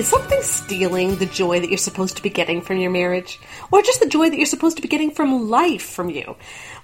Is something stealing the joy that you're supposed to be getting from your marriage? Or just the joy that you're supposed to be getting from life from you?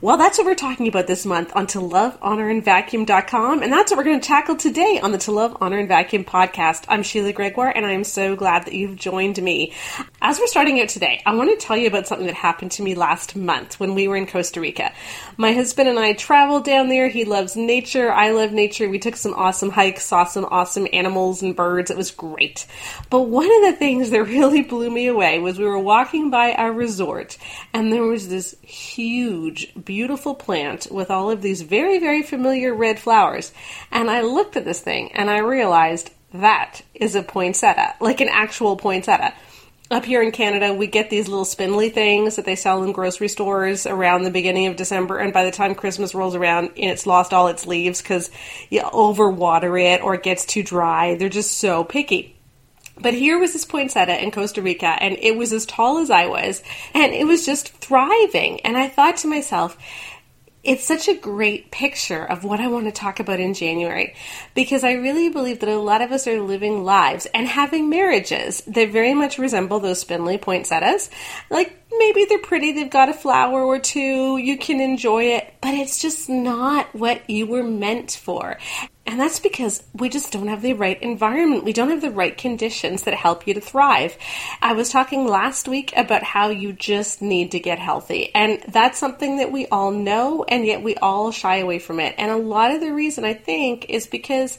Well, that's what we're talking about this month on To Love, Honor, and Vacuum.com, and that's what we're going to tackle today on the To Love, Honor, and Vacuum podcast. I'm Sheila Gregoire, and I am so glad that you've joined me. As we're starting out today, I want to tell you about something that happened to me last month when we were in Costa Rica. My husband and I traveled down there. He loves nature. I love nature. We took some awesome hikes, saw some awesome animals and birds. It was great. But one of the things that really blew me away was we were walking by our resort, and there was this huge, beautiful plant with all of these very, very familiar red flowers. And I looked at this thing and I realized that is a poinsettia, like an actual poinsettia. Up here in Canada, we get these little spindly things that they sell in grocery stores around the beginning of December, and by the time Christmas rolls around, it's lost all its leaves because you overwater it or it gets too dry. They're just so picky. But here was this poinsettia in Costa Rica, and it was as tall as I was, and it was just thriving. And I thought to myself, it's such a great picture of what I want to talk about in January because I really believe that a lot of us are living lives and having marriages that very much resemble those spindly poinsettias. Like maybe they're pretty, they've got a flower or two, you can enjoy it, but it's just not what you were meant for. And that's because we just don't have the right environment. We don't have the right conditions that help you to thrive. I was talking last week about how you just need to get healthy. And that's something that we all know, and yet we all shy away from it. And a lot of the reason I think is because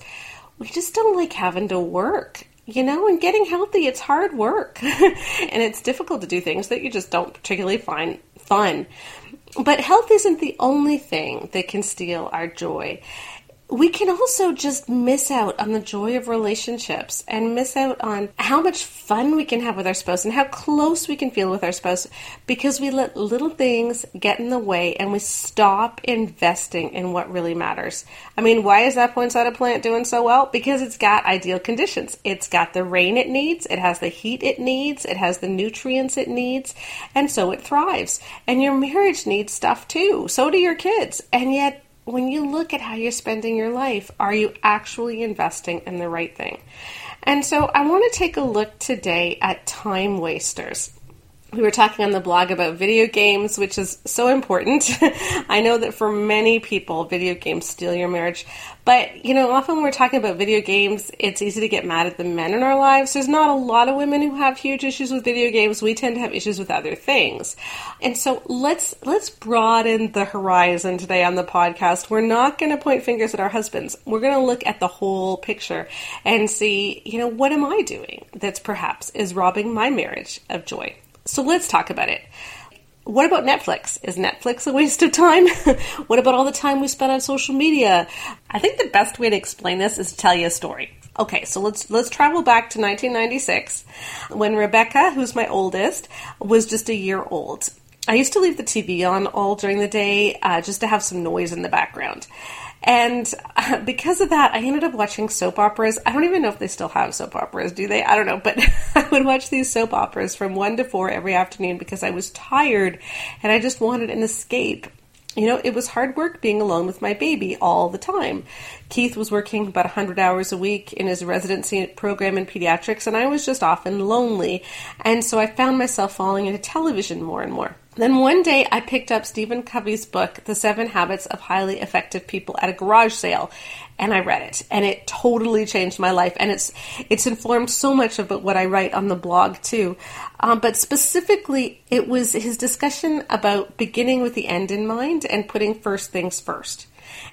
we just don't like having to work. You know, and getting healthy, it's hard work. and it's difficult to do things that you just don't particularly find fun. But health isn't the only thing that can steal our joy we can also just miss out on the joy of relationships and miss out on how much fun we can have with our spouse and how close we can feel with our spouse because we let little things get in the way and we stop investing in what really matters. I mean, why is that poinsettia plant doing so well? Because it's got ideal conditions. It's got the rain it needs, it has the heat it needs, it has the nutrients it needs, and so it thrives. And your marriage needs stuff too. So do your kids. And yet, when you look at how you're spending your life, are you actually investing in the right thing? And so I want to take a look today at time wasters we were talking on the blog about video games, which is so important. I know that for many people, video games steal your marriage. But, you know, often when we're talking about video games, it's easy to get mad at the men in our lives. There's not a lot of women who have huge issues with video games. We tend to have issues with other things. And so let's let's broaden the horizon today on the podcast. We're not going to point fingers at our husbands. We're going to look at the whole picture and see, you know, what am I doing that's perhaps is robbing my marriage of joy? So let's talk about it. What about Netflix? Is Netflix a waste of time? what about all the time we spend on social media? I think the best way to explain this is to tell you a story. Okay, so let's let's travel back to 1996 when Rebecca, who's my oldest, was just a year old. I used to leave the TV on all during the day uh, just to have some noise in the background. And uh, because of that, I ended up watching soap operas. I don't even know if they still have soap operas, do they? I don't know. But I would watch these soap operas from 1 to 4 every afternoon because I was tired and I just wanted an escape. You know, it was hard work being alone with my baby all the time. Keith was working about 100 hours a week in his residency program in pediatrics, and I was just often lonely. And so I found myself falling into television more and more. Then one day I picked up Stephen Covey's book, The Seven Habits of Highly Effective People, at a garage sale, and I read it, and it totally changed my life. And it's it's informed so much of what I write on the blog too. Um, but specifically, it was his discussion about beginning with the end in mind and putting first things first.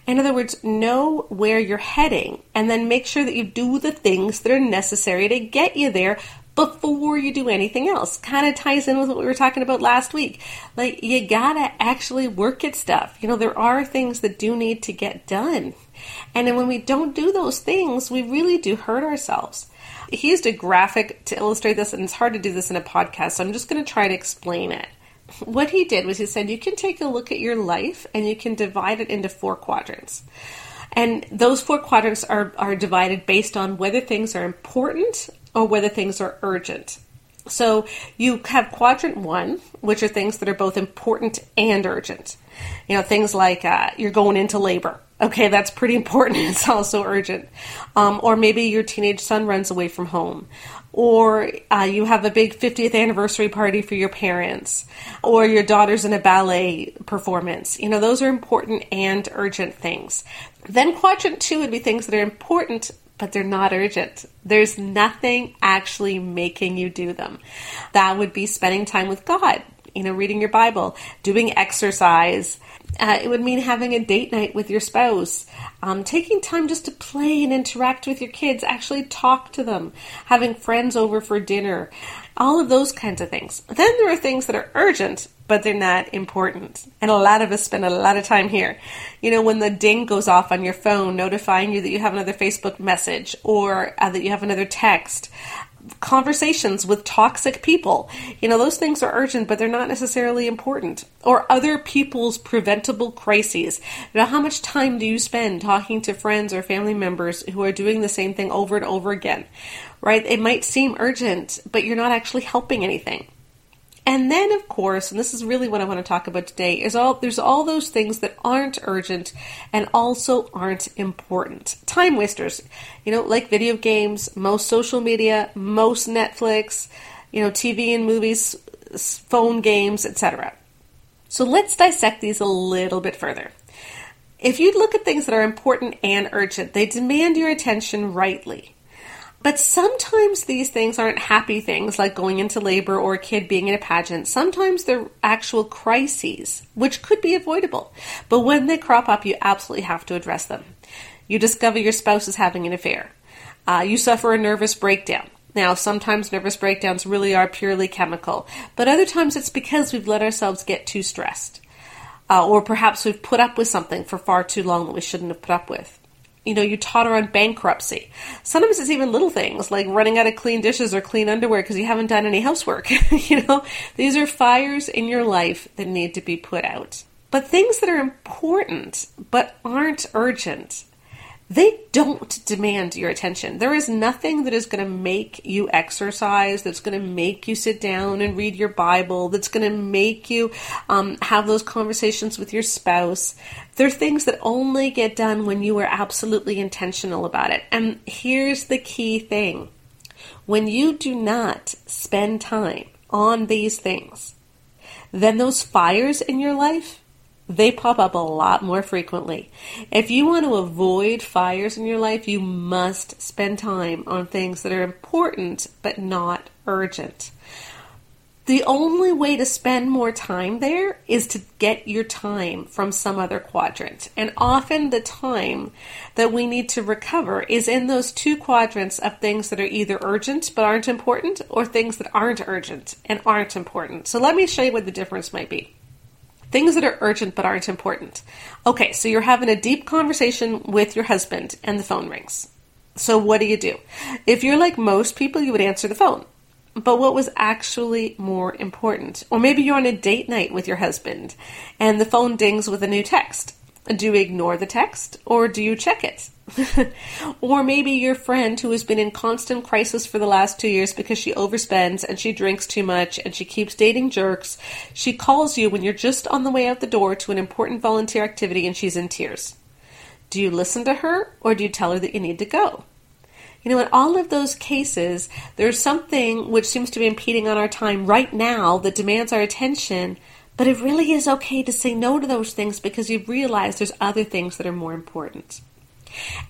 In other words, know where you're heading and then make sure that you do the things that are necessary to get you there before you do anything else. Kind of ties in with what we were talking about last week. Like, you gotta actually work at stuff. You know, there are things that do need to get done. And then when we don't do those things, we really do hurt ourselves. He used a graphic to illustrate this, and it's hard to do this in a podcast, so I'm just to try to explain it. What he did was he said, You can take a look at your life and you can divide it into four quadrants. And those four quadrants are, are divided based on whether things are important or whether things are urgent. So you have quadrant one, which are things that are both important and urgent. You know, things like uh, you're going into labor. Okay, that's pretty important. It's also urgent. Um, or maybe your teenage son runs away from home. Or uh, you have a big 50th anniversary party for your parents. Or your daughter's in a ballet performance. You know, those are important and urgent things. Then quadrant two would be things that are important but they're not urgent. There's nothing actually making you do them. That would be spending time with God, you know, reading your Bible, doing exercise. Uh, it would mean having a date night with your spouse, um, taking time just to play and interact with your kids, actually talk to them, having friends over for dinner, all of those kinds of things. Then there are things that are urgent, but they're not important. And a lot of us spend a lot of time here. You know, when the ding goes off on your phone notifying you that you have another Facebook message or uh, that you have another text, conversations with toxic people. You know, those things are urgent, but they're not necessarily important. Or other people's preventable crises. You know, how much time do you spend talking to friends or family members who are doing the same thing over and over again? Right? It might seem urgent, but you're not actually helping anything. And then, of course, and this is really what I want to talk about today, is all there's all those things that aren't urgent and also aren't important. Time wasters, you know, like video games, most social media, most Netflix, you know, TV and movies, phone games, etc. So let's dissect these a little bit further. If you look at things that are important and urgent, they demand your attention rightly. But sometimes these things aren't happy things like going into labor or a kid being in a pageant. Sometimes they're actual crises, which could be avoidable. But when they crop up, you absolutely have to address them. You discover your spouse is having an affair. Uh, you suffer a nervous breakdown. Now, sometimes nervous breakdowns really are purely chemical, but other times it's because we've let ourselves get too stressed. Uh, or perhaps we've put up with something for far too long that we shouldn't have put up with you know, you totter on bankruptcy. Sometimes it's even little things like running out of clean dishes or clean underwear because you haven't done any housework. you know, these are fires in your life that need to be put out. But things that are important but aren't urgent they don't demand your attention. There is nothing that is going to make you exercise, that's going to make you sit down and read your Bible, that's going to make you um, have those conversations with your spouse. They're things that only get done when you are absolutely intentional about it. And here's the key thing when you do not spend time on these things, then those fires in your life they pop up a lot more frequently. If you want to avoid fires in your life, you must spend time on things that are important but not urgent. The only way to spend more time there is to get your time from some other quadrant. And often the time that we need to recover is in those two quadrants of things that are either urgent but aren't important or things that aren't urgent and aren't important. So let me show you what the difference might be. Things that are urgent but aren't important. Okay, so you're having a deep conversation with your husband and the phone rings. So what do you do? If you're like most people, you would answer the phone. But what was actually more important? Or maybe you're on a date night with your husband and the phone dings with a new text. Do you ignore the text or do you check it? or maybe your friend who has been in constant crisis for the last two years because she overspends and she drinks too much and she keeps dating jerks. She calls you when you're just on the way out the door to an important volunteer activity and she's in tears. Do you listen to her or do you tell her that you need to go? You know, in all of those cases, there's something which seems to be impeding on our time right now that demands our attention but it really is okay to say no to those things because you realize there's other things that are more important.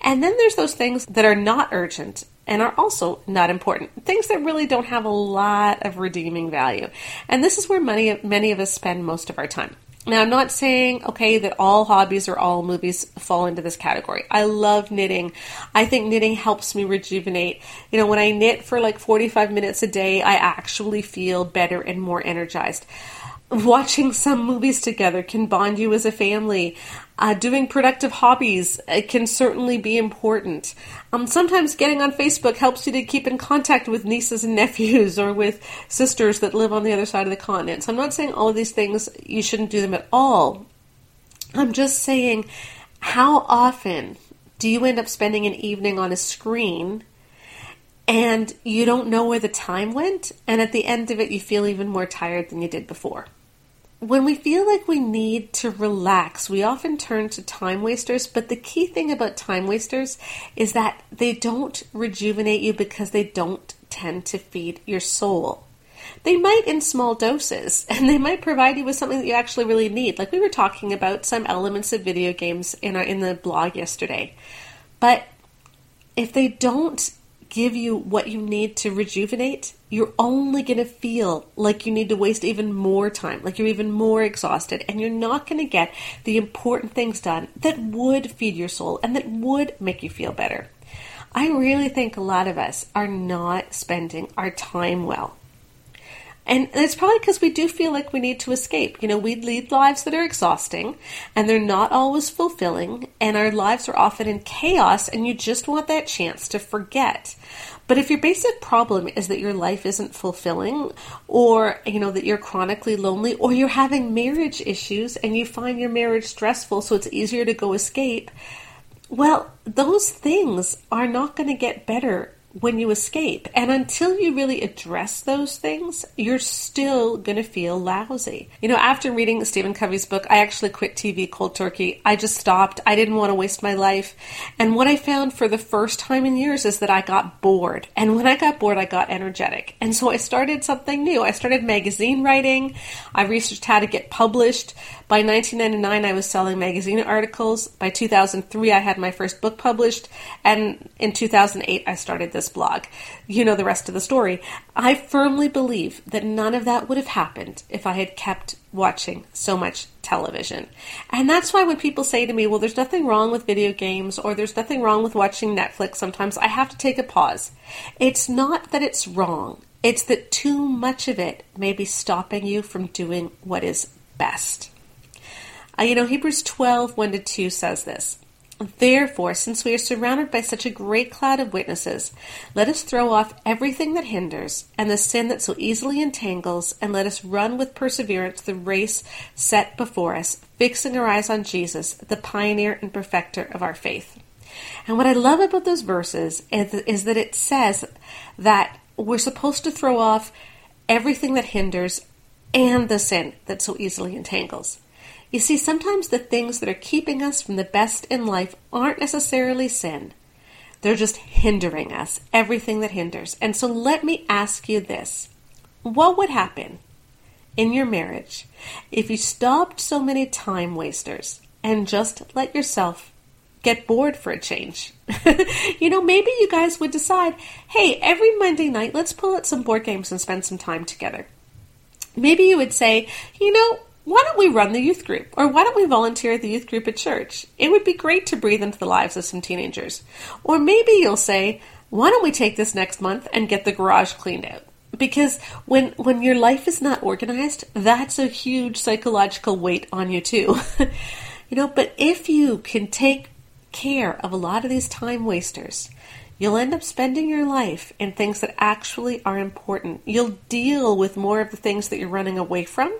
And then there's those things that are not urgent and are also not important. Things that really don't have a lot of redeeming value. And this is where many, many of us spend most of our time. Now, I'm not saying, okay, that all hobbies or all movies fall into this category. I love knitting. I think knitting helps me rejuvenate. You know, when I knit for like 45 minutes a day, I actually feel better and more energized watching some movies together can bond you as a family. Uh, doing productive hobbies it can certainly be important. Um, sometimes getting on Facebook helps you to keep in contact with nieces and nephews or with sisters that live on the other side of the continent. So I'm not saying all of these things you shouldn't do them at all. I'm just saying, how often do you end up spending an evening on a screen and you don't know where the time went, and at the end of it, you feel even more tired than you did before. When we feel like we need to relax, we often turn to time wasters, but the key thing about time wasters is that they don't rejuvenate you because they don't tend to feed your soul. They might in small doses, and they might provide you with something that you actually really need. Like we were talking about some elements of video games in our in the blog yesterday. But if they don't give you what you need to rejuvenate, you're only going to feel like you need to waste even more time, like you're even more exhausted, and you're not going to get the important things done that would feed your soul and that would make you feel better. I really think a lot of us are not spending our time well. And it's probably because we do feel like we need to escape. You know, we lead lives that are exhausting and they're not always fulfilling, and our lives are often in chaos, and you just want that chance to forget. But if your basic problem is that your life isn't fulfilling, or, you know, that you're chronically lonely, or you're having marriage issues and you find your marriage stressful, so it's easier to go escape, well, those things are not going to get better when you escape. And until you really address those things, you're still going to feel lousy. You know, after reading Stephen Covey's book, I actually quit TV cold turkey. I just stopped. I didn't want to waste my life. And what I found for the first time in years is that I got bored. And when I got bored, I got energetic. And so I started something new. I started magazine writing. I researched how to get published. By 1999, I was selling magazine articles. By 2003, I had my first book published. And in 2008, I started this blog. You know the rest of the story. I firmly believe that none of that would have happened if I had kept watching so much television. And that's why when people say to me, well, there's nothing wrong with video games or there's nothing wrong with watching Netflix, sometimes I have to take a pause. It's not that it's wrong. It's that too much of it may be stopping you from doing what is best. Uh, you know, Hebrews 12, 1 to 2 says this. Therefore, since we are surrounded by such a great cloud of witnesses, let us throw off everything that hinders and the sin that so easily entangles, and let us run with perseverance the race set before us, fixing our eyes on Jesus, the pioneer and perfecter of our faith. And what I love about those verses is, that it says that we're supposed to throw off everything that hinders and the sin that so easily entangles. You see, sometimes the things that are keeping us from the best in life aren't necessarily sin. They're just hindering us, everything that hinders. And so let me ask you this What would happen in your marriage if you stopped so many time wasters and just let yourself get bored for a change? you know, maybe you guys would decide hey, every Monday night, let's pull out some board games and spend some time together. Maybe you would say, you know, why don't we run the youth group? Or why don't we volunteer at the youth group at church? It would be great to breathe into the lives of some teenagers. Or maybe you'll say, why don't we take this next month and get the garage cleaned out? Because when when your life is not organized, that's a huge psychological weight on you too. you know, but if you can take care of a lot of these time wasters, You'll end up spending your life in things that actually are important. You'll deal with more of the things that you're running away from,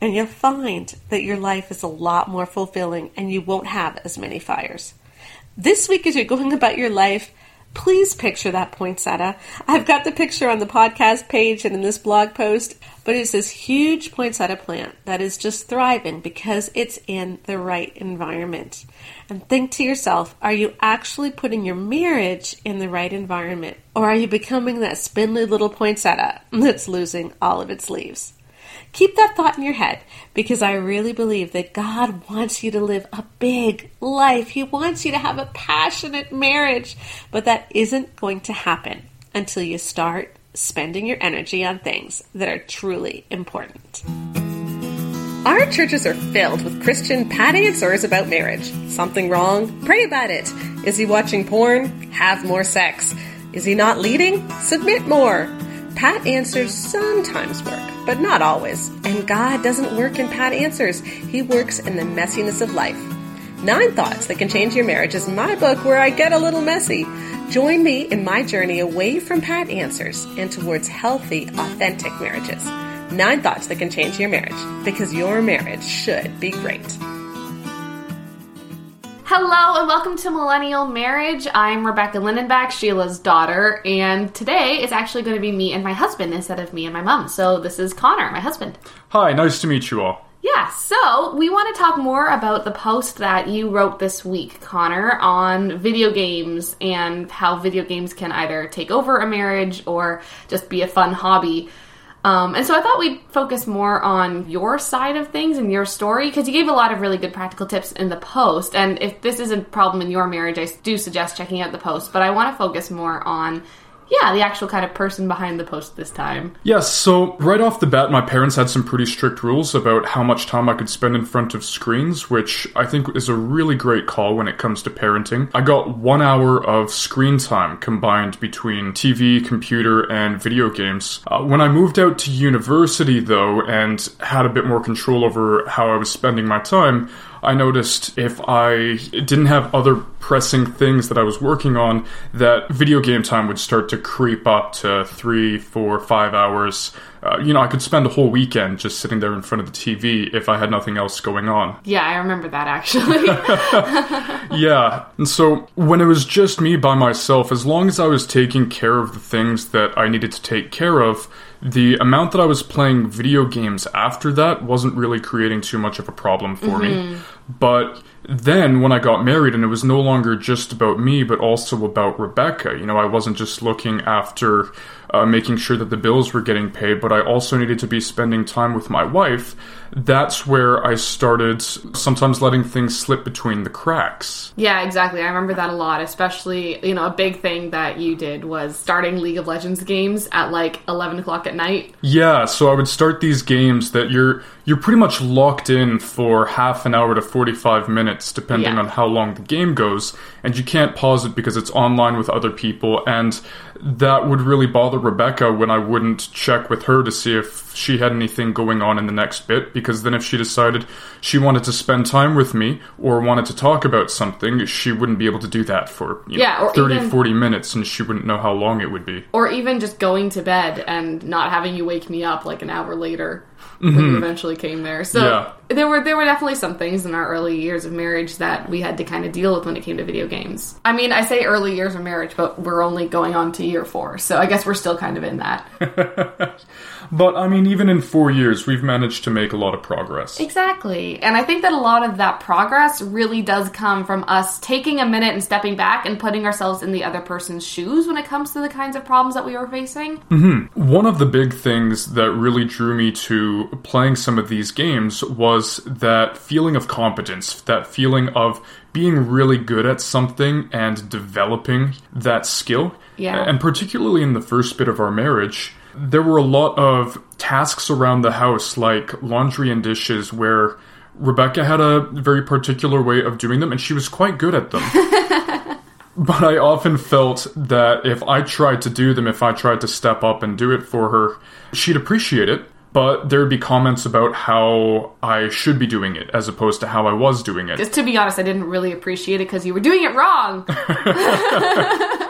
and you'll find that your life is a lot more fulfilling and you won't have as many fires. This week, as you're going about your life, please picture that poinsettia. I've got the picture on the podcast page and in this blog post, but it's this huge poinsettia plant that is just thriving because it's in the right environment. And think to yourself, are you actually putting your marriage in the right environment? Or are you becoming that spindly little poinsettia that's losing all of its leaves? Keep that thought in your head because I really believe that God wants you to live a big life. He wants you to have a passionate marriage, but that isn't going to happen until you start spending your energy on things that are truly important. Our churches are filled with Christian pat answers about marriage. Something wrong? Pray about it. Is he watching porn? Have more sex. Is he not leading? Submit more. Pat answers sometimes work, but not always. And God doesn't work in pat answers. He works in the messiness of life. Nine Thoughts That Can Change Your Marriage is my book where I get a little messy. Join me in my journey away from pat answers and towards healthy, authentic marriages. Nine thoughts that can change your marriage because your marriage should be great. Hello and welcome to Millennial Marriage. I'm Rebecca Lindenbach, Sheila's daughter, and today is actually going to be me and my husband instead of me and my mom. So this is Connor, my husband. Hi, nice to meet you all. Yeah, so we want to talk more about the post that you wrote this week, Connor, on video games and how video games can either take over a marriage or just be a fun hobby. Um, and so I thought we'd focus more on your side of things and your story because you gave a lot of really good practical tips in the post. And if this is a problem in your marriage, I do suggest checking out the post. But I want to focus more on yeah, the actual kind of person behind the post this time. Yes, so right off the bat, my parents had some pretty strict rules about how much time I could spend in front of screens, which I think is a really great call when it comes to parenting. I got one hour of screen time combined between TV, computer, and video games. Uh, when I moved out to university, though, and had a bit more control over how I was spending my time, I noticed if I didn't have other pressing things that I was working on, that video game time would start to creep up to three, four, five hours. Uh, you know, I could spend a whole weekend just sitting there in front of the TV if I had nothing else going on. Yeah, I remember that actually. yeah, and so when it was just me by myself, as long as I was taking care of the things that I needed to take care of, the amount that I was playing video games after that wasn't really creating too much of a problem for mm-hmm. me. But then when I got married and it was no longer just about me, but also about Rebecca, you know, I wasn't just looking after uh, making sure that the bills were getting paid, but I also needed to be spending time with my wife. That's where I started sometimes letting things slip between the cracks. Yeah, exactly. I remember that a lot, especially, you know, a big thing that you did was starting League of Legends games at like 11 o'clock at night. Yeah, so I would start these games that you're you're pretty much locked in for half an hour to 45 minutes depending yeah. on how long the game goes and you can't pause it because it's online with other people and that would really bother Rebecca when I wouldn't check with her to see if she had anything going on in the next bit. Because then, if she decided she wanted to spend time with me or wanted to talk about something, she wouldn't be able to do that for yeah, know, 30, even, 40 minutes and she wouldn't know how long it would be. Or even just going to bed and not having you wake me up like an hour later mm-hmm. when we eventually came there. So yeah. There were there were definitely some things in our early years of marriage that we had to kind of deal with when it came to video games. I mean, I say early years of marriage, but we're only going on to year four, so I guess we're still kind of in that. But I mean, even in four years, we've managed to make a lot of progress. Exactly. And I think that a lot of that progress really does come from us taking a minute and stepping back and putting ourselves in the other person's shoes when it comes to the kinds of problems that we were facing. Mm-hmm. One of the big things that really drew me to playing some of these games was that feeling of competence, that feeling of being really good at something and developing that skill. Yeah. And particularly in the first bit of our marriage, there were a lot of tasks around the house, like laundry and dishes, where Rebecca had a very particular way of doing them, and she was quite good at them. but I often felt that if I tried to do them, if I tried to step up and do it for her, she'd appreciate it. But there'd be comments about how I should be doing it as opposed to how I was doing it. Just to be honest, I didn't really appreciate it because you were doing it wrong.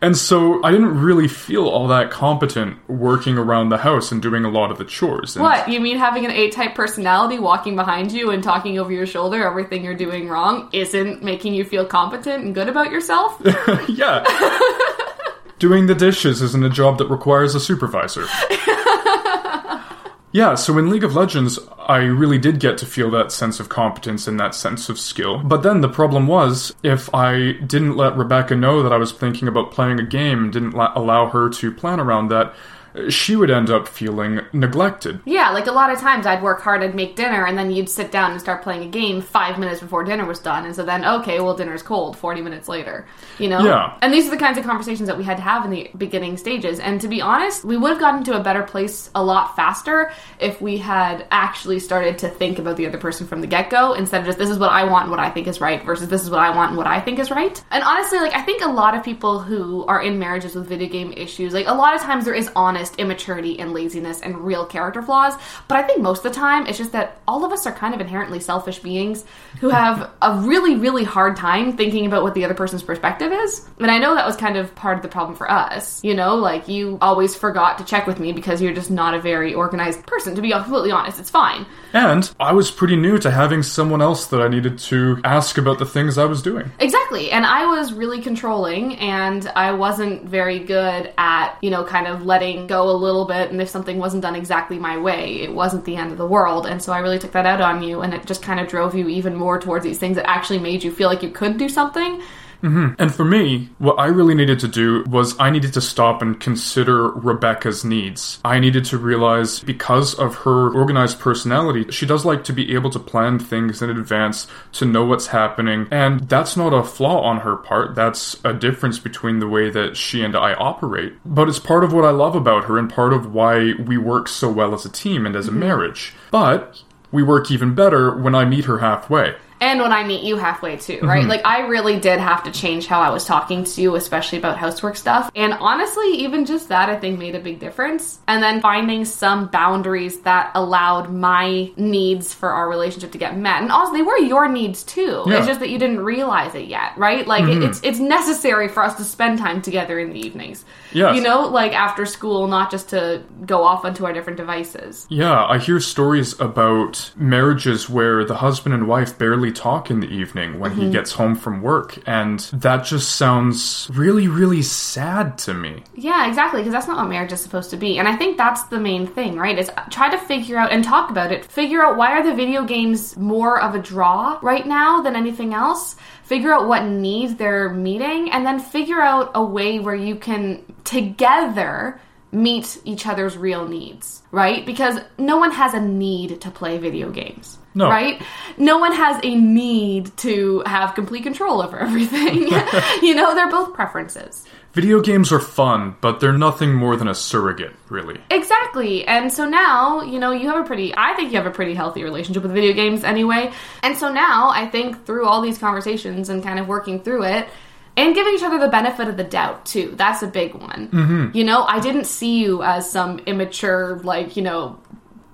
And so I didn't really feel all that competent working around the house and doing a lot of the chores. And what? You mean having an A type personality walking behind you and talking over your shoulder everything you're doing wrong isn't making you feel competent and good about yourself? yeah. doing the dishes isn't a job that requires a supervisor. Yeah, so in League of Legends, I really did get to feel that sense of competence and that sense of skill. But then the problem was, if I didn't let Rebecca know that I was thinking about playing a game didn't la- allow her to plan around that, she would end up feeling neglected. Yeah, like a lot of times I'd work hard, I'd make dinner, and then you'd sit down and start playing a game five minutes before dinner was done. And so then, okay, well, dinner's cold 40 minutes later. You know? Yeah. And these are the kinds of conversations that we had to have in the beginning stages. And to be honest, we would have gotten to a better place a lot faster if we had actually started to think about the other person from the get go instead of just this is what I want and what I think is right versus this is what I want and what I think is right. And honestly, like, I think a lot of people who are in marriages with video game issues, like, a lot of times there is honest honest immaturity and laziness and real character flaws. But I think most of the time it's just that all of us are kind of inherently selfish beings who have a really, really hard time thinking about what the other person's perspective is. And I know that was kind of part of the problem for us. You know, like you always forgot to check with me because you're just not a very organized person. To be completely honest, it's fine. And I was pretty new to having someone else that I needed to ask about the things I was doing. Exactly. And I was really controlling and I wasn't very good at, you know, kind of letting go a little bit. And if something wasn't done exactly my way, it wasn't the end of the world. And so I really took that out on you and it just kind of drove you even more towards these things that actually made you feel like you could do something Mm-hmm. And for me, what I really needed to do was I needed to stop and consider Rebecca's needs. I needed to realize because of her organized personality, she does like to be able to plan things in advance, to know what's happening, and that's not a flaw on her part. That's a difference between the way that she and I operate. But it's part of what I love about her and part of why we work so well as a team and as a mm-hmm. marriage. But we work even better when I meet her halfway. And when I meet you halfway too, right? Mm-hmm. Like I really did have to change how I was talking to you, especially about housework stuff. And honestly, even just that I think made a big difference. And then finding some boundaries that allowed my needs for our relationship to get met. And also they were your needs too. Yeah. It's just that you didn't realize it yet, right? Like it- mm-hmm. it's it's necessary for us to spend time together in the evenings. Yes. You know, like after school, not just to go off onto our different devices. Yeah, I hear stories about marriages where the husband and wife barely talk in the evening when he mm-hmm. gets home from work, and that just sounds really, really sad to me. Yeah, exactly, because that's not what marriage is supposed to be. And I think that's the main thing, right? Is try to figure out and talk about it. Figure out why are the video games more of a draw right now than anything else? Figure out what needs they're meeting and then figure out a way where you can together meet each other's real needs, right? Because no one has a need to play video games. No. Right? No one has a need to have complete control over everything. you know, they're both preferences. Video games are fun, but they're nothing more than a surrogate, really. Exactly. And so now, you know, you have a pretty, I think you have a pretty healthy relationship with video games anyway. And so now, I think through all these conversations and kind of working through it, and giving each other the benefit of the doubt too. That's a big one. Mm-hmm. You know, I didn't see you as some immature, like, you know,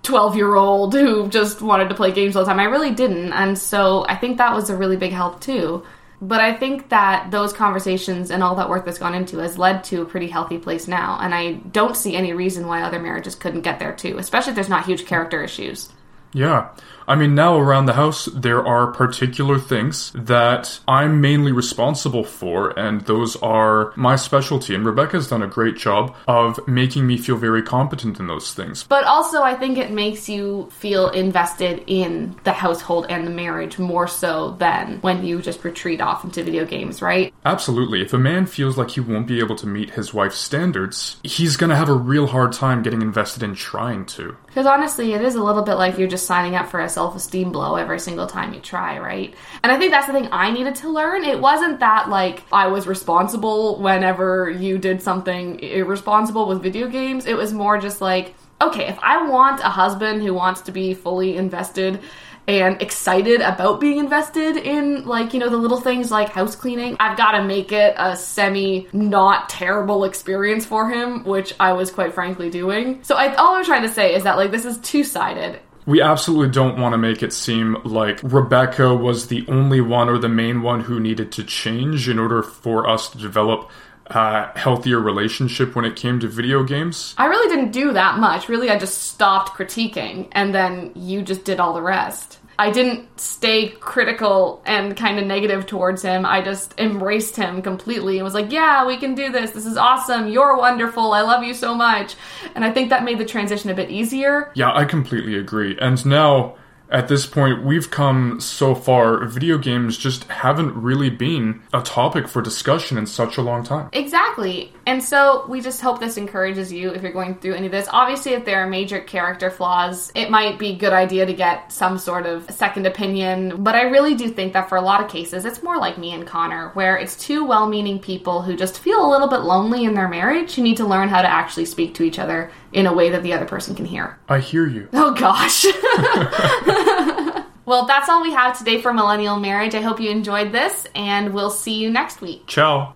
12 year old who just wanted to play games all the time. I really didn't. And so I think that was a really big help too. But I think that those conversations and all that work that's gone into has led to a pretty healthy place now. And I don't see any reason why other marriages couldn't get there too, especially if there's not huge character issues. Yeah. I mean, now around the house, there are particular things that I'm mainly responsible for, and those are my specialty. And Rebecca's done a great job of making me feel very competent in those things. But also, I think it makes you feel invested in the household and the marriage more so than when you just retreat off into video games, right? Absolutely. If a man feels like he won't be able to meet his wife's standards, he's gonna have a real hard time getting invested in trying to. Because honestly, it is a little bit like you're just signing up for a self esteem blow every single time you try, right? And I think that's the thing I needed to learn. It wasn't that like I was responsible whenever you did something irresponsible with video games. It was more just like, okay, if I want a husband who wants to be fully invested and excited about being invested in like you know the little things like house cleaning i've got to make it a semi not terrible experience for him which i was quite frankly doing so I, all i'm trying to say is that like this is two-sided We absolutely don't want to make it seem like Rebecca was the only one or the main one who needed to change in order for us to develop a healthier relationship when it came to video games. i really didn't do that much really i just stopped critiquing and then you just did all the rest I didn't stay critical and kind of negative towards him. I just embraced him completely and was like, yeah, we can do this. This is awesome. You're wonderful. I love you so much. And I think that made the transition a bit easier. Yeah, I completely agree. And now, at this point, we've come so far, video games just haven't really been a topic for discussion in such a long time. Exactly. And so we just hope this encourages you if you're going through any of this. Obviously, if there are major character flaws, it might be a good idea to get some sort of second opinion. But I really do think that for a lot of cases, it's more like me and Connor, where it's two well meaning people who just feel a little bit lonely in their marriage who need to learn how to actually speak to each other in a way that the other person can hear. I hear you. Oh gosh. well, that's all we have today for Millennial Marriage. I hope you enjoyed this, and we'll see you next week. Ciao.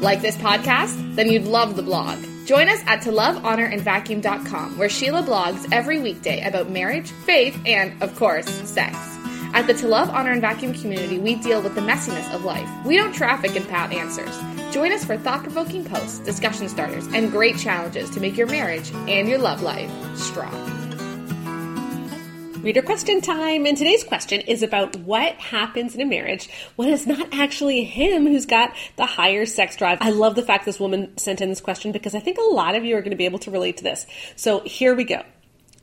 Like this podcast? Then you'd love the blog. Join us at toLoveHonorAndVacuum.com, where Sheila blogs every weekday about marriage, faith, and, of course, sex. At the To Love, Honor, and Vacuum community, we deal with the messiness of life. We don't traffic in pat answers. Join us for thought provoking posts, discussion starters, and great challenges to make your marriage and your love life strong. Reader question time, and today's question is about what happens in a marriage when it's not actually him who's got the higher sex drive. I love the fact this woman sent in this question because I think a lot of you are going to be able to relate to this. So here we go.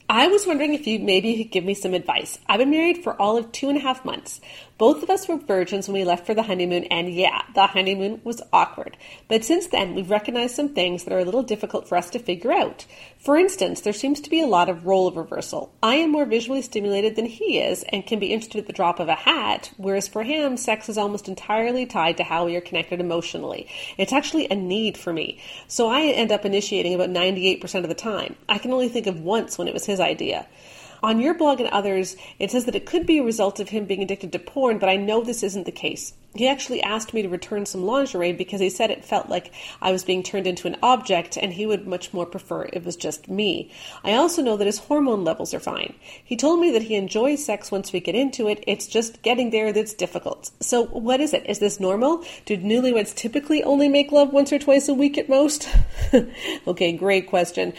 I was wondering if you maybe could give me some advice. I've been married for all of two and a half months. Both of us were virgins when we left for the honeymoon, and yeah, the honeymoon was awkward. But since then, we've recognized some things that are a little difficult for us to figure out. For instance, there seems to be a lot of role reversal. I am more visually stimulated than he is and can be interested at the drop of a hat, whereas for him, sex is almost entirely tied to how we are connected emotionally. It's actually a need for me. So I end up initiating about 98% of the time. I can only think of once when it was his idea. On your blog and others, it says that it could be a result of him being addicted to porn, but I know this isn't the case. He actually asked me to return some lingerie because he said it felt like I was being turned into an object and he would much more prefer it was just me. I also know that his hormone levels are fine. He told me that he enjoys sex once we get into it, it's just getting there that's difficult. So, what is it? Is this normal? Do newlyweds typically only make love once or twice a week at most? okay, great question.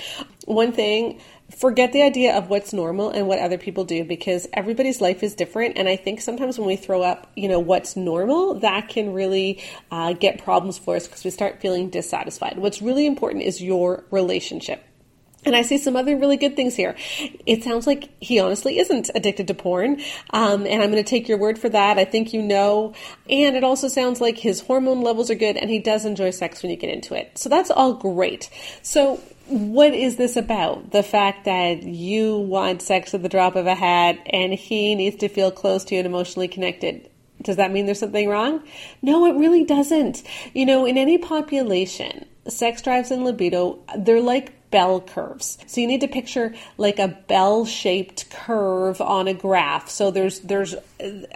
One thing forget the idea of what's normal and what other people do because everybody's life is different. And i think sometimes when we throw up you know what's normal that can really uh, get problems for us because we start feeling dissatisfied. What's really important is your relationship and I see some other really good things here. It sounds like he honestly isn't addicted to porn. Um, and I'm going to take your word for that. I think you know. And it also sounds like his hormone levels are good and he does enjoy sex when you get into it. So that's all great. So what is this about? The fact that you want sex at the drop of a hat and he needs to feel close to you and emotionally connected. Does that mean there's something wrong? No, it really doesn't. You know, in any population, sex drives and libido, they're like bell curves. So you need to picture like a bell-shaped curve on a graph. So there's there's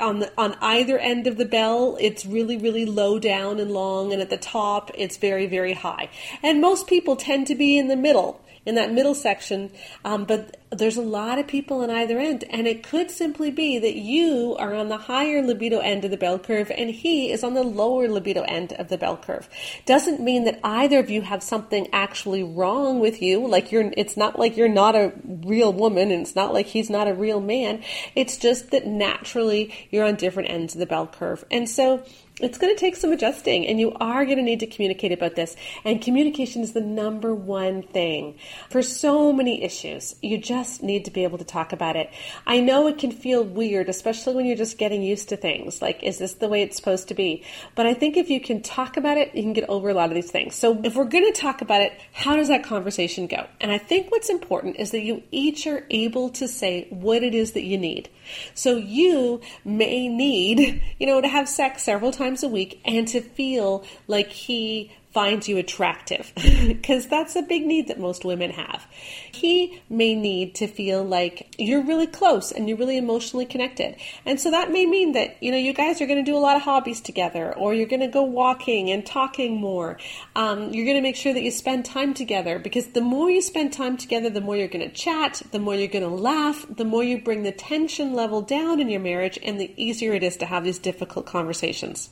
on the, on either end of the bell, it's really really low down and long and at the top it's very very high. And most people tend to be in the middle in that middle section. Um, but there's a lot of people on either end, and it could simply be that you are on the higher libido end of the bell curve and he is on the lower libido end of the bell curve. Doesn't mean that either of you have something actually wrong with you. Like you're, it's not like you're not a real woman and it's not like he's not a real man. It's just that naturally you're on different ends of the bell curve. And so it's going to take some adjusting and you are going to need to communicate about this. And communication is the number one thing for so many issues. You just need to be able to talk about it. I know it can feel weird especially when you're just getting used to things like is this the way it's supposed to be? But i think if you can talk about it you can get over a lot of these things. So if we're going to talk about it how does that conversation go? And i think what's important is that you each are able to say what it is that you need. So you may need you know to have sex several times times a week and to feel like he finds you attractive because that's a big need that most women have. He may need to feel like you're really close and you're really emotionally connected. And so that may mean that, you know, you guys are going to do a lot of hobbies together or you're going to go walking and talking more. Um, you're going to make sure that you spend time together because the more you spend time together, the more you're going to chat, the more you're going to laugh, the more you bring the tension level down in your marriage, and the easier it is to have these difficult conversations.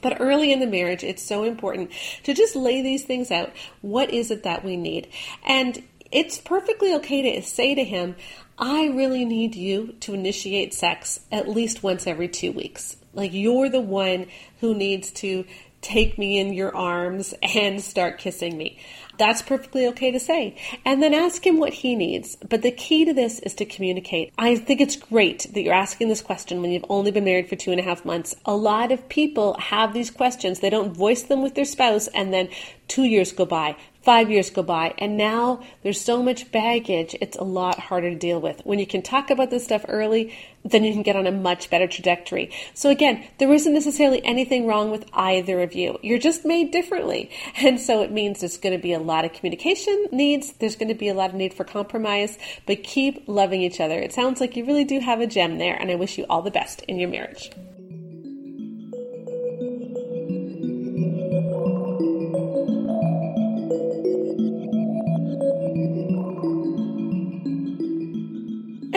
But early in the marriage, it's so important to just lay these things out. What is it that we need? And it's perfectly okay to say to him, I really need you to initiate sex at least once every two weeks. Like you're the one who needs to take me in your arms and start kissing me. That's perfectly okay to say. And then ask him what he needs. But the key to this is to communicate. I think it's great that you're asking this question when you've only been married for two and a half months. A lot of people have these questions. They don't voice them with their spouse and then two years go by, Five years go by, and now there's so much baggage, it's a lot harder to deal with. When you can talk about this stuff early, then you can get on a much better trajectory. So, again, there isn't necessarily anything wrong with either of you. You're just made differently. And so it means there's going to be a lot of communication needs, there's going to be a lot of need for compromise, but keep loving each other. It sounds like you really do have a gem there, and I wish you all the best in your marriage.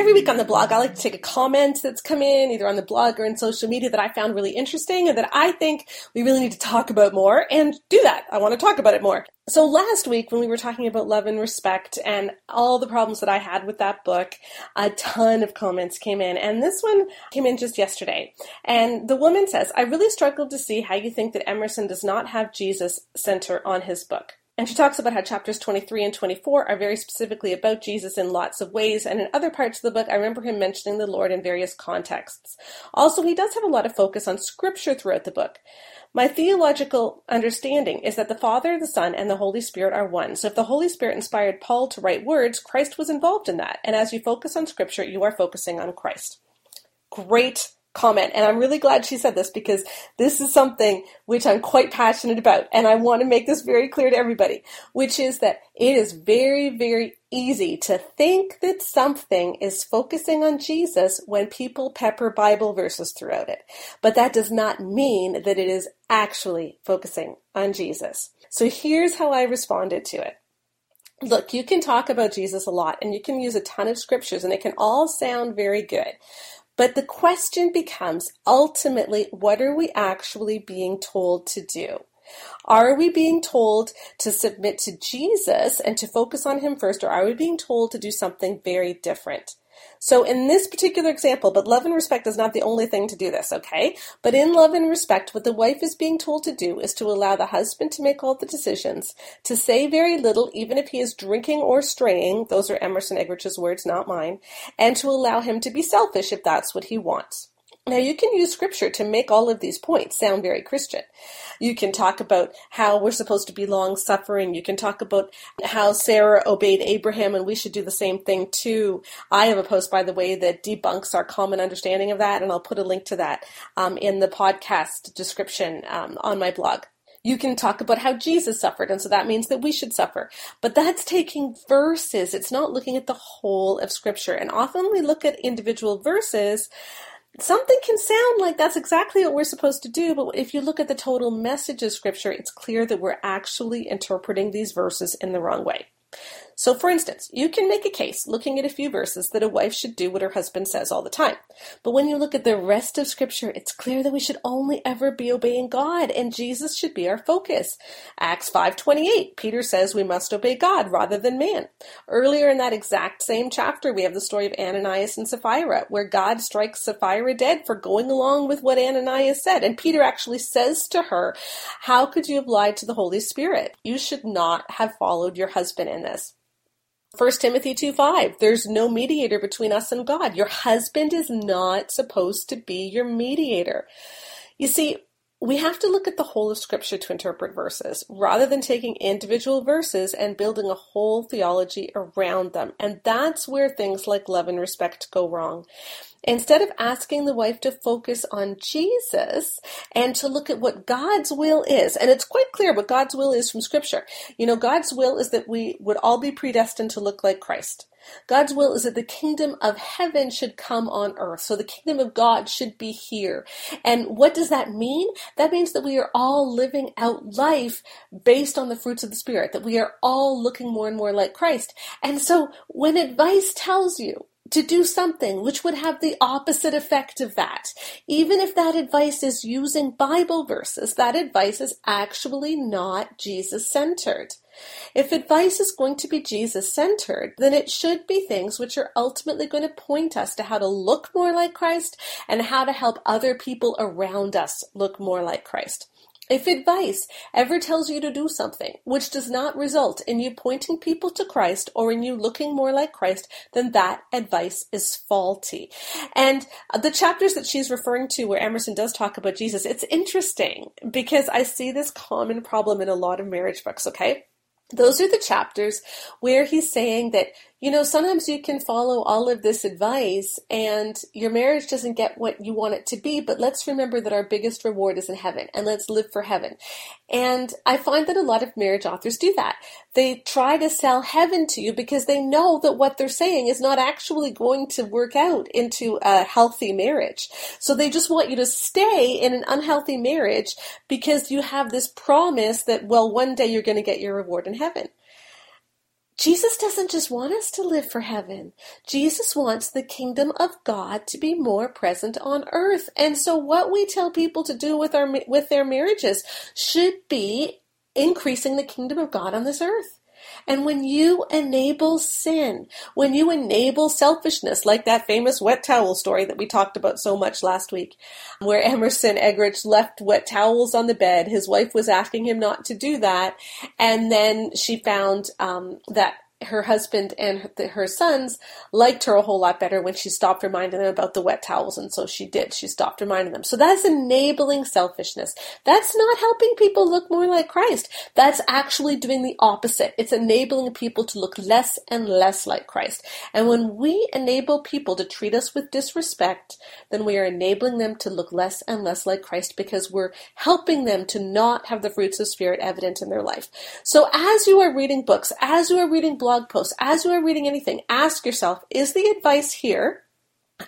Week on the blog, I like to take a comment that's come in either on the blog or in social media that I found really interesting and that I think we really need to talk about more and do that. I want to talk about it more. So last week when we were talking about love and respect and all the problems that I had with that book, a ton of comments came in and this one came in just yesterday. And the woman says, I really struggled to see how you think that Emerson does not have Jesus center on his book. And she talks about how chapters 23 and 24 are very specifically about Jesus in lots of ways. And in other parts of the book, I remember him mentioning the Lord in various contexts. Also, he does have a lot of focus on scripture throughout the book. My theological understanding is that the Father, the Son, and the Holy Spirit are one. So if the Holy Spirit inspired Paul to write words, Christ was involved in that. And as you focus on scripture, you are focusing on Christ. Great comment. And I'm really glad she said this because this is something which I'm quite passionate about. And I want to make this very clear to everybody, which is that it is very, very easy to think that something is focusing on Jesus when people pepper Bible verses throughout it. But that does not mean that it is actually focusing on Jesus. So here's how I responded to it. Look, you can talk about Jesus a lot and you can use a ton of scriptures and it can all sound very good. But the question becomes ultimately, what are we actually being told to do? Are we being told to submit to Jesus and to focus on Him first, or are we being told to do something very different? So in this particular example, but love and respect is not the only thing to do this, okay? But in love and respect, what the wife is being told to do is to allow the husband to make all the decisions, to say very little, even if he is drinking or straying, those are Emerson Eggerich's words, not mine, and to allow him to be selfish if that's what he wants. Now, you can use scripture to make all of these points sound very Christian. You can talk about how we're supposed to be long suffering. You can talk about how Sarah obeyed Abraham and we should do the same thing too. I have a post, by the way, that debunks our common understanding of that, and I'll put a link to that um, in the podcast description um, on my blog. You can talk about how Jesus suffered, and so that means that we should suffer. But that's taking verses. It's not looking at the whole of Scripture. And often we look at individual verses something can sound like that's exactly what we're supposed to do, but if you look at the total message of Scripture, it's clear that we're actually interpreting these verses in the wrong way. So, for instance, you can make a case looking at a few verses that a wife should do what her husband says all the time. But when you look at the rest of Scripture, it's clear that we should only ever be obeying God, and Jesus should be our focus. Acts 5:28, Peter says we must obey God rather than man. Earlier in that exact same chapter, we have the story of Ananias and Sapphira, where God strikes Sapphira dead for going along with what Ananias said, and Peter actually says to her, "How could you have lied to the Holy Spirit? You should not have followed your husband in this." 1 Timothy 2 5, there's no mediator between us and God. Your husband is not supposed to be your mediator. You see, we have to look at the whole of Scripture to interpret verses, rather than taking individual verses and building a whole theology around them. And that's where things like love and respect go wrong. Instead of asking the wife to focus on Jesus and to look at what God's will is, and it's quite clear what God's will is from Scripture. You know, God's will is that we would all be predestined to look like Christ. God's will is that the kingdom of heaven should come on earth. So the kingdom of God should be here. And what does that mean? That means that we are all living out life based on the fruits of the Spirit, that we are all looking more and more like Christ. And so when advice tells you to do something which would have the opposite effect of that. Even if that advice is using Bible verses, that advice is actually not Jesus centered. If advice is going to be Jesus centered, then it should be things which are ultimately going to point us to how to look more like Christ and how to help other people around us look more like Christ. If advice ever tells you to do something which does not result in you pointing people to Christ or in you looking more like Christ, then that advice is faulty. And the chapters that she's referring to where Emerson does talk about Jesus, it's interesting because I see this common problem in a lot of marriage books, okay? Those are the chapters where he's saying that you know, sometimes you can follow all of this advice and your marriage doesn't get what you want it to be, but let's remember that our biggest reward is in heaven and let's live for heaven. And I find that a lot of marriage authors do that. They try to sell heaven to you because they know that what they're saying is not actually going to work out into a healthy marriage. So they just want you to stay in an unhealthy marriage because you have this promise that, well, one day you're going to get your reward in heaven. Jesus doesn't just want us to live for heaven. Jesus wants the kingdom of God to be more present on earth. And so what we tell people to do with our with their marriages should be increasing the kingdom of God on this earth. And when you enable sin, when you enable selfishness, like that famous wet towel story that we talked about so much last week, where Emerson Eggerichs left wet towels on the bed, his wife was asking him not to do that, and then she found um, that her husband and her sons liked her a whole lot better when she stopped reminding them about the wet towels, and so she did. She stopped reminding them. So that's enabling selfishness. That's not helping people look more like Christ. That's actually doing the opposite. It's enabling people to look less and less like Christ. And when we enable people to treat us with disrespect, then we are enabling them to look less and less like Christ because we're helping them to not have the fruits of Spirit evident in their life. So as you are reading books, as you are reading blogs, blog post, as you are reading anything, ask yourself, is the advice here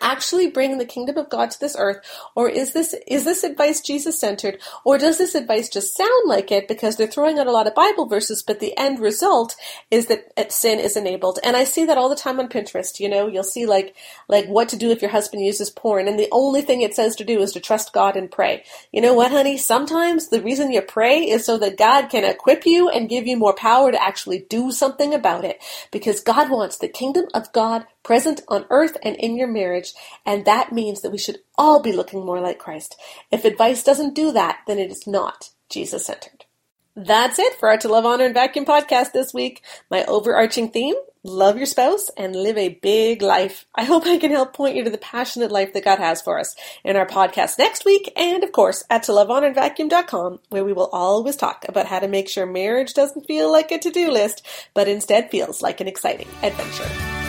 actually bring the kingdom of God to this earth? Or is this is this advice Jesus centered? Or does this advice just sound like it because they're throwing out a lot of Bible verses but the end result is that sin is enabled? And I see that all the time on Pinterest you know? You'll see like like what to do if your husband uses porn and the only thing it says to do is to trust God and pray. You know what honey? Sometimes the reason you pray is so that God can equip you and give you more power to actually do something about it. Because God wants the kingdom of God present on earth and in your marriage, and that means that we should all be looking more like Christ. If advice doesn't do that, then it is not Jesus centered. That's it for our To Love, Honor, and Vacuum podcast this week. My overarching theme love your spouse and live a big life. I hope I can help point you to the passionate life that God has for us in our podcast next week, and of course at tolovehonorandvacuum.com, where we will always talk about how to make sure marriage doesn't feel like a to do list, but instead feels like an exciting adventure.